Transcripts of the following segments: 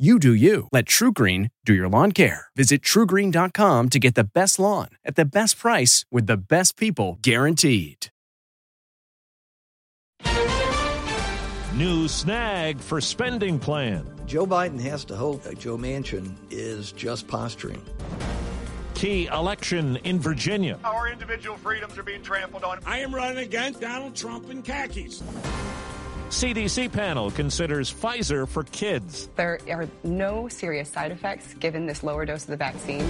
You do you. Let TruGreen do your lawn care. Visit trugreen.com to get the best lawn at the best price with the best people guaranteed. New snag for spending plan. Joe Biden has to hope that Joe Manchin is just posturing. Key election in Virginia. Our individual freedoms are being trampled on. I am running against Donald Trump in khakis. CDC panel considers Pfizer for kids. There are no serious side effects given this lower dose of the vaccine.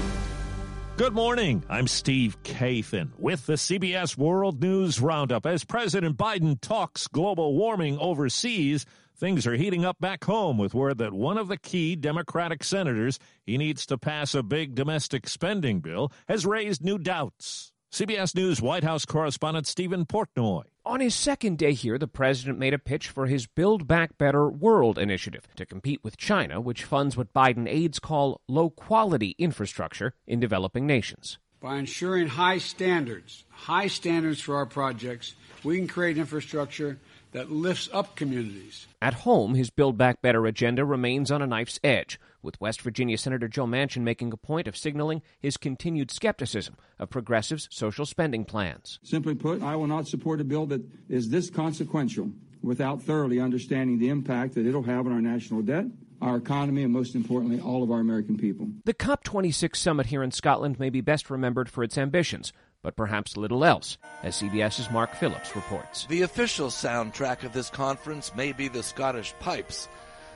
Good morning. I'm Steve Kathan with the CBS World News Roundup. As President Biden talks global warming overseas, things are heating up back home with word that one of the key Democratic senators he needs to pass a big domestic spending bill has raised new doubts. CBS News White House correspondent Stephen Portnoy. On his second day here, the president made a pitch for his Build Back Better World initiative to compete with China, which funds what Biden aides call low quality infrastructure in developing nations. By ensuring high standards, high standards for our projects, we can create infrastructure that lifts up communities. At home, his Build Back Better agenda remains on a knife's edge, with West Virginia Senator Joe Manchin making a point of signaling his continued skepticism of progressives' social spending plans. Simply put, I will not support a bill that is this consequential without thoroughly understanding the impact that it'll have on our national debt, our economy, and most importantly, all of our American people. The COP26 summit here in Scotland may be best remembered for its ambitions but perhaps little else, as CBS's Mark Phillips reports. The official soundtrack of this conference may be the Scottish pipes,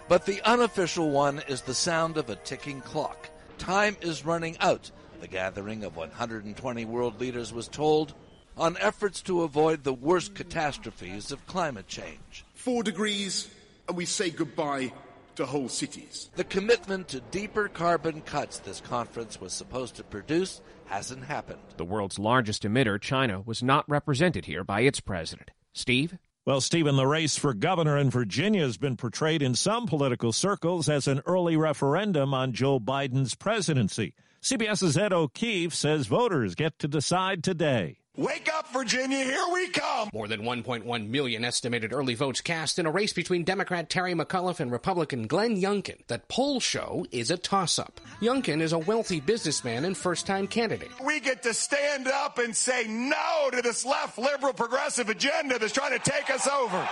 but the unofficial one is the sound of a ticking clock. Time is running out, the gathering of 120 world leaders was told, on efforts to avoid the worst catastrophes of climate change. Four degrees, and we say goodbye to whole cities. The commitment to deeper carbon cuts this conference was supposed to produce hasn't happened. The world's largest emitter, China, was not represented here by its president. Steve? Well, Stephen, the race for governor in Virginia has been portrayed in some political circles as an early referendum on Joe Biden's presidency. CBS's Ed O'Keefe says voters get to decide today. Wake up, Virginia, here we come! More than 1.1 million estimated early votes cast in a race between Democrat Terry McAuliffe and Republican Glenn Youngkin that polls show is a toss up. Youngkin is a wealthy businessman and first time candidate. We get to stand up and say no to this left liberal progressive agenda that's trying to take us over.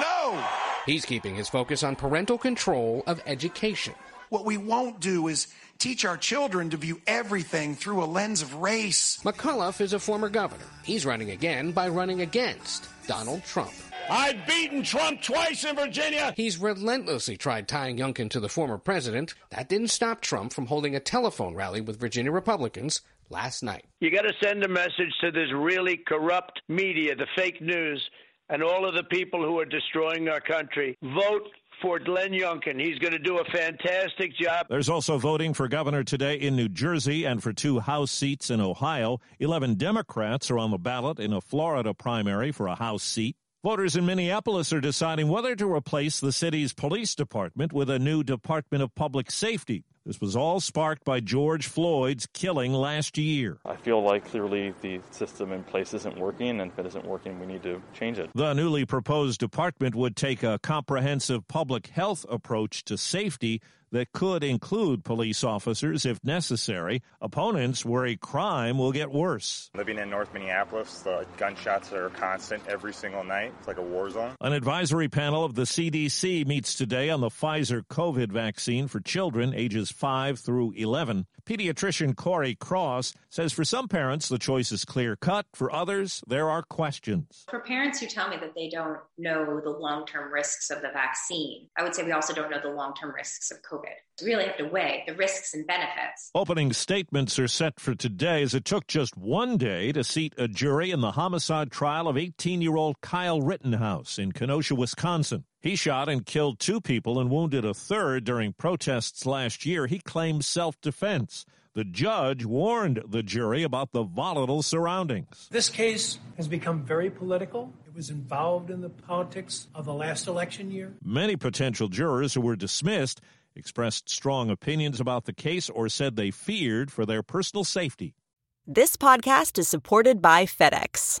No! He's keeping his focus on parental control of education. What we won't do is teach our children to view everything through a lens of race. McAuliffe is a former governor. He's running again by running against Donald Trump. I've beaten Trump twice in Virginia. He's relentlessly tried tying Youngkin to the former president. That didn't stop Trump from holding a telephone rally with Virginia Republicans last night. You got to send a message to this really corrupt media, the fake news, and all of the people who are destroying our country. Vote for Glenn Youngkin. He's going to do a fantastic job. There's also voting for governor today in New Jersey and for two House seats in Ohio. 11 Democrats are on the ballot in a Florida primary for a House seat. Voters in Minneapolis are deciding whether to replace the city's police department with a new Department of Public Safety. This was all sparked by George Floyd's killing last year. I feel like clearly the system in place isn't working, and if it isn't working, we need to change it. The newly proposed department would take a comprehensive public health approach to safety that could include police officers if necessary. Opponents worry crime will get worse. Living in North Minneapolis, the gunshots are constant every single night. It's like a war zone. An advisory panel of the CDC meets today on the Pfizer COVID vaccine for children ages 5 through 11. Pediatrician Corey Cross says for some parents, the choice is clear cut. For others, there are questions. For parents who tell me that they don't know the long term risks of the vaccine, I would say we also don't know the long term risks of COVID. We really have to weigh the risks and benefits. Opening statements are set for today as it took just one day to seat a jury in the homicide trial of 18 year old Kyle Rittenhouse in Kenosha, Wisconsin. He shot and killed two people and wounded a third during protests last year. He claimed self defense. The judge warned the jury about the volatile surroundings. This case has become very political. It was involved in the politics of the last election year. Many potential jurors who were dismissed expressed strong opinions about the case or said they feared for their personal safety. This podcast is supported by FedEx.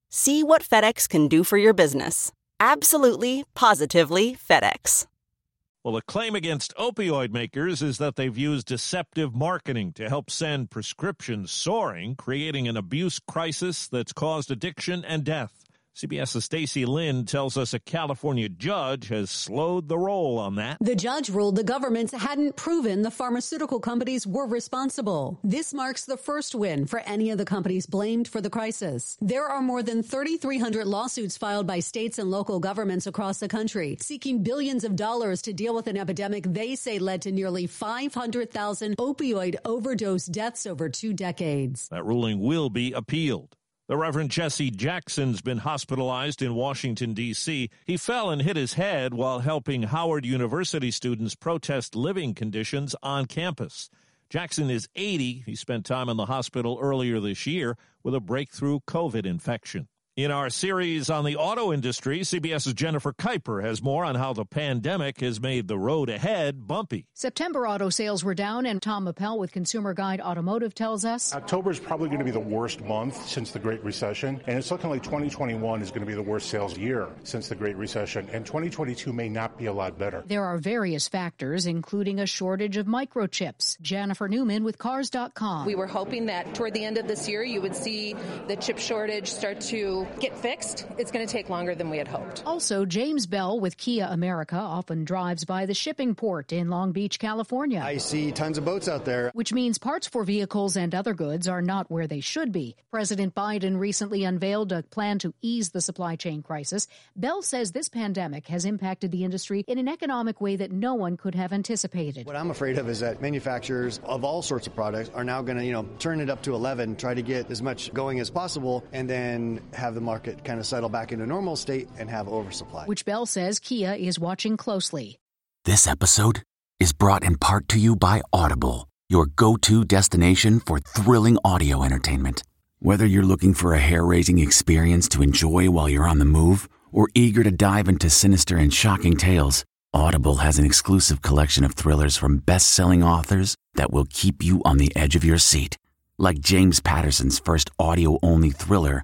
See what FedEx can do for your business. Absolutely, positively FedEx. Well, the claim against opioid makers is that they've used deceptive marketing to help send prescriptions soaring, creating an abuse crisis that's caused addiction and death. CBS's Stacy Lynn tells us a California judge has slowed the roll on that. The judge ruled the governments hadn't proven the pharmaceutical companies were responsible. This marks the first win for any of the companies blamed for the crisis. There are more than 3,300 lawsuits filed by states and local governments across the country, seeking billions of dollars to deal with an epidemic they say led to nearly 500,000 opioid overdose deaths over two decades. That ruling will be appealed. The Reverend Jesse Jackson's been hospitalized in Washington, D.C. He fell and hit his head while helping Howard University students protest living conditions on campus. Jackson is 80. He spent time in the hospital earlier this year with a breakthrough COVID infection. In our series on the auto industry, CBS's Jennifer Kuiper has more on how the pandemic has made the road ahead bumpy. September auto sales were down, and Tom Appel with Consumer Guide Automotive tells us October is probably going to be the worst month since the Great Recession, and it's looking like 2021 is going to be the worst sales year since the Great Recession, and 2022 may not be a lot better. There are various factors, including a shortage of microchips. Jennifer Newman with Cars.com. We were hoping that toward the end of this year, you would see the chip shortage start to get fixed, it's going to take longer than we had hoped. Also, James Bell with Kia America often drives by the shipping port in Long Beach, California. I see tons of boats out there. Which means parts for vehicles and other goods are not where they should be. President Biden recently unveiled a plan to ease the supply chain crisis. Bell says this pandemic has impacted the industry in an economic way that no one could have anticipated. What I'm afraid of is that manufacturers of all sorts of products are now going to, you know, turn it up to 11, try to get as much going as possible, and then have the market kind of settle back into normal state and have oversupply. Which Bell says Kia is watching closely. This episode is brought in part to you by Audible, your go to destination for thrilling audio entertainment. Whether you're looking for a hair raising experience to enjoy while you're on the move or eager to dive into sinister and shocking tales, Audible has an exclusive collection of thrillers from best selling authors that will keep you on the edge of your seat. Like James Patterson's first audio only thriller,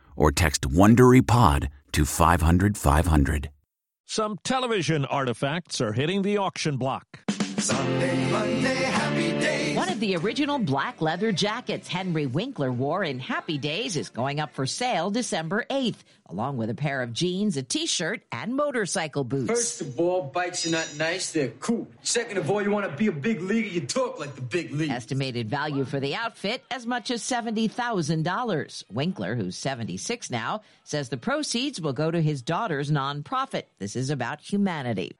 or text WonderyPod to 500, 500. Some television artifacts are hitting the auction block. Sunday, Monday, happy days. One of the original black leather jackets Henry Winkler wore in Happy Days is going up for sale December 8th, along with a pair of jeans, a t-shirt, and motorcycle boots. First of all, bikes are not nice, they're cool. Second of all, you want to be a big leaguer, you talk like the big league. Estimated value for the outfit as much as $70,000. Winkler, who's 76 now, says the proceeds will go to his daughter's nonprofit. This is about humanity.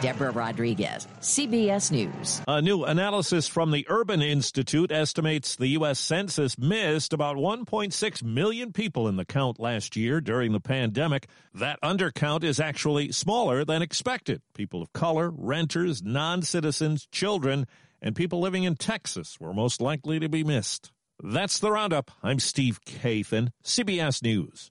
Deborah Rodriguez, CBS News. A new analysis from the Urban Institute estimates the U.S. Census missed about 1.6 million people in the count last year during the pandemic. That undercount is actually smaller than expected. People of color, renters, non citizens, children, and people living in Texas were most likely to be missed. That's the roundup. I'm Steve Kathan, CBS News.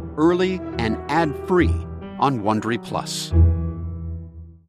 early and ad free on Wondery Plus.